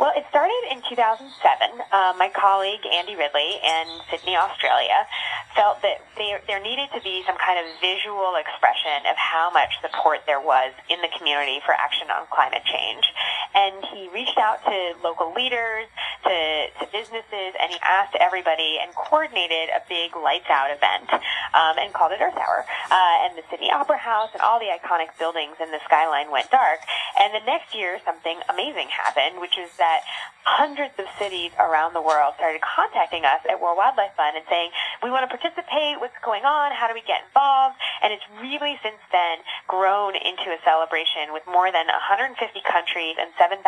Well, it started in 2007. Uh, my colleague Andy Ridley in Sydney, Australia, felt that there, there needed to be some kind of visual expression of how much support there was in the community for action on climate change. And he reached out to local leaders, to, to businesses, and he asked everybody and coordinated a big lights out event um, and called it Earth Hour. Uh, and the Sydney Opera House and all the iconic buildings in the skyline went dark. And the next year, something amazing happened, which is that hundreds of cities around the world started contacting us at World Wildlife Fund and saying, we want to participate, what's going on, how do we get involved? And it's really since then grown into a celebration with more than 150 countries and 7,000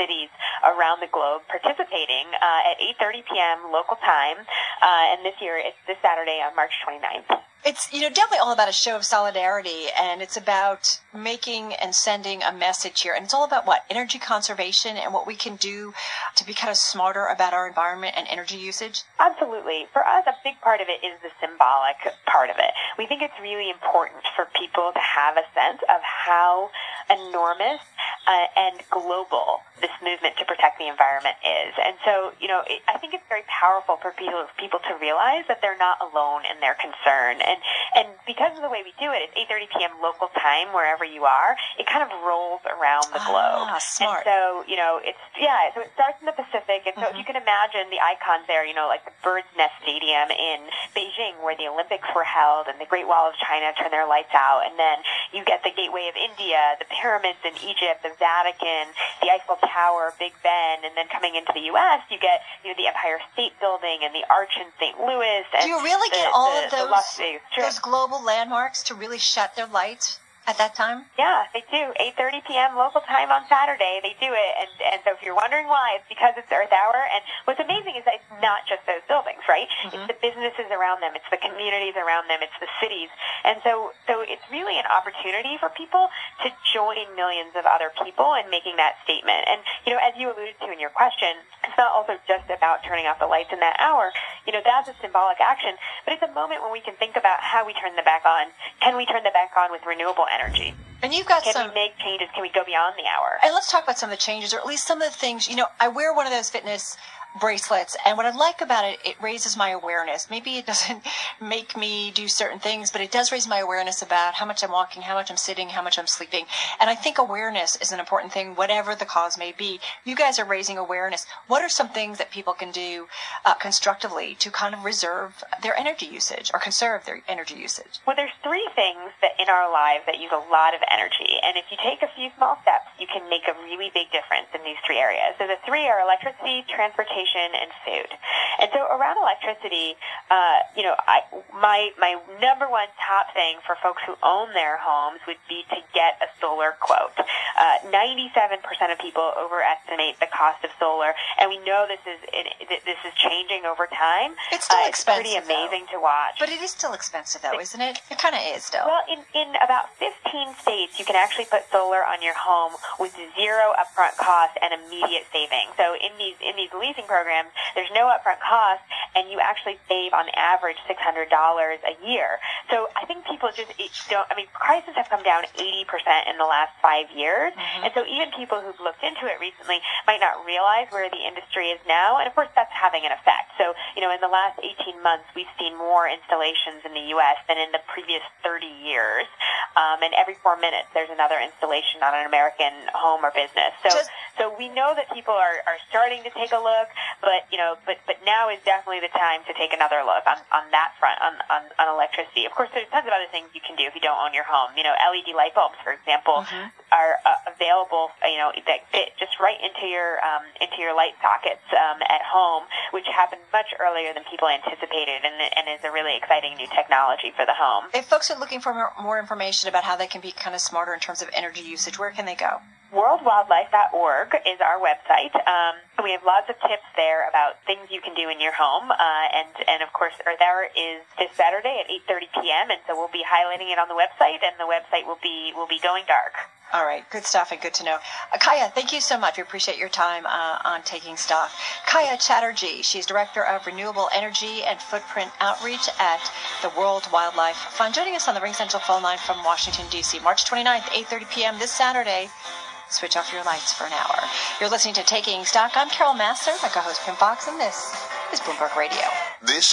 cities around the globe participating uh, at 8.30 p.m. local time. Uh, and this year, it's this Saturday on March 29th it's you know definitely all about a show of solidarity and it's about making and sending a message here. And it's all about what? Energy conservation and what we can do to be kind of smarter about our environment and energy usage? Absolutely. For us a big part of it is the symbolic part of it. We think it's really important for people to have a sense of how enormous uh, and global this movement to protect the environment is. And so, you know, it, I think it's very powerful for people people to realize that they're not alone in their concern. And and because of the way we do it, it's 8:30 p.m. local time wherever you are. It kind of rolls around the globe. Ah, smart. And so, you know, it's yeah. So it starts in the Pacific, and so mm-hmm. if you can imagine the icons there, you know, like the Bird's Nest Stadium in Beijing, where the Olympics were held, and the Great Wall of China turned their lights out, and then you get the Gateway of India, the pyramids in Egypt, the Vatican, the Eiffel Tower, Big Ben, and then coming into the U.S., you get you know the Empire State Building and the Arch in St. Louis. Do you really the, get all the, of those those global landmarks to really shut their lights? at that time? Yeah, they do. 8:30 p.m. local time on Saturday. They do it, and and so if you're wondering why, it's because it's Earth Hour. And what's amazing is that it's not just those buildings, right? Mm-hmm. It's the businesses around them, it's the communities around them, it's the cities, and so so it's really an opportunity for people to join millions of other people in making that statement. And you know, as you alluded to in your question, it's not also just about turning off the lights in that hour. You know, that's a symbolic action, but it's a moment when we can think about how we turn them back on. Can we turn them back on with renewable energy. And you've got Can some. we make changes? Can we go beyond the hour? And let's talk about some of the changes, or at least some of the things. You know, I wear one of those fitness bracelets. And what I like about it, it raises my awareness. Maybe it doesn't make me do certain things, but it does raise my awareness about how much I'm walking, how much I'm sitting, how much I'm sleeping. And I think awareness is an important thing, whatever the cause may be. You guys are raising awareness. What are some things that people can do uh, constructively to kind of reserve their energy usage or conserve their energy usage? Well, there's three things that in our lives that use a lot of energy. And if you take a few small steps, you can make a really big difference in these three areas. So the three are electricity, transportation, transportation and food. And so around electricity, uh, you know, I, my, my number one top thing for folks who own their homes would be to get a solar quote. Uh, 97% of people overestimate the cost of solar, and we know this is, it, this is changing over time. It's still uh, expensive. It's pretty amazing though. to watch. But it is still expensive though, isn't it? It kind of is still. Well, in, in about 15 states, you can actually put solar on your home with zero upfront cost and immediate savings. So in these, in these leasing programs, there's no upfront cost, and you actually save on average $600 a year. So I think people just don't, I mean, prices have come down 80% in the last five years. Mm-hmm. And so even people who've looked into it recently might not realize where the industry is now. And of course, that's having an effect. So, you know, in the last 18 months, we've seen more installations in the U.S. than in the previous 30 years. Um, and every four minutes, there's another installation on an American home or business. So, just, so we know that people are, are starting to take a look, but you know, but but now is definitely the time to take another look on on that front on on, on electricity. Of course, there's tons of other things you can do if you don't own your home. You know, LED light bulbs, for example, mm-hmm. are uh, available. You know, that fit just right into your um, into your light sockets um, at home, which happened much earlier than people anticipated, and and is a really exciting new technology for the home. If folks are looking for more information about how they can be kind of smarter in terms of energy usage, where can they go? worldwildlife.org is our website. Um, we have lots of tips there about things you can do in your home, uh, and and of course, Earth Hour is this Saturday at 8:30 p.m. and so we'll be highlighting it on the website, and the website will be will be going dark. All right, good stuff and good to know. Uh, Keya, thank you so much. We appreciate your time uh, on Taking Stock. Keya Chatterjee, she's Director of Renewable Energy and Footprint Outreach at the World Wildlife Fund, joining us on the RingCentral phone line from Washington, D.C., March 29th, 8.30 p.m. this Saturday. Switch off your lights for an hour. You're listening to Taking Stock. I'm Carol Massar, my co-host Pim Fox, and this is Bloomberg Radio. This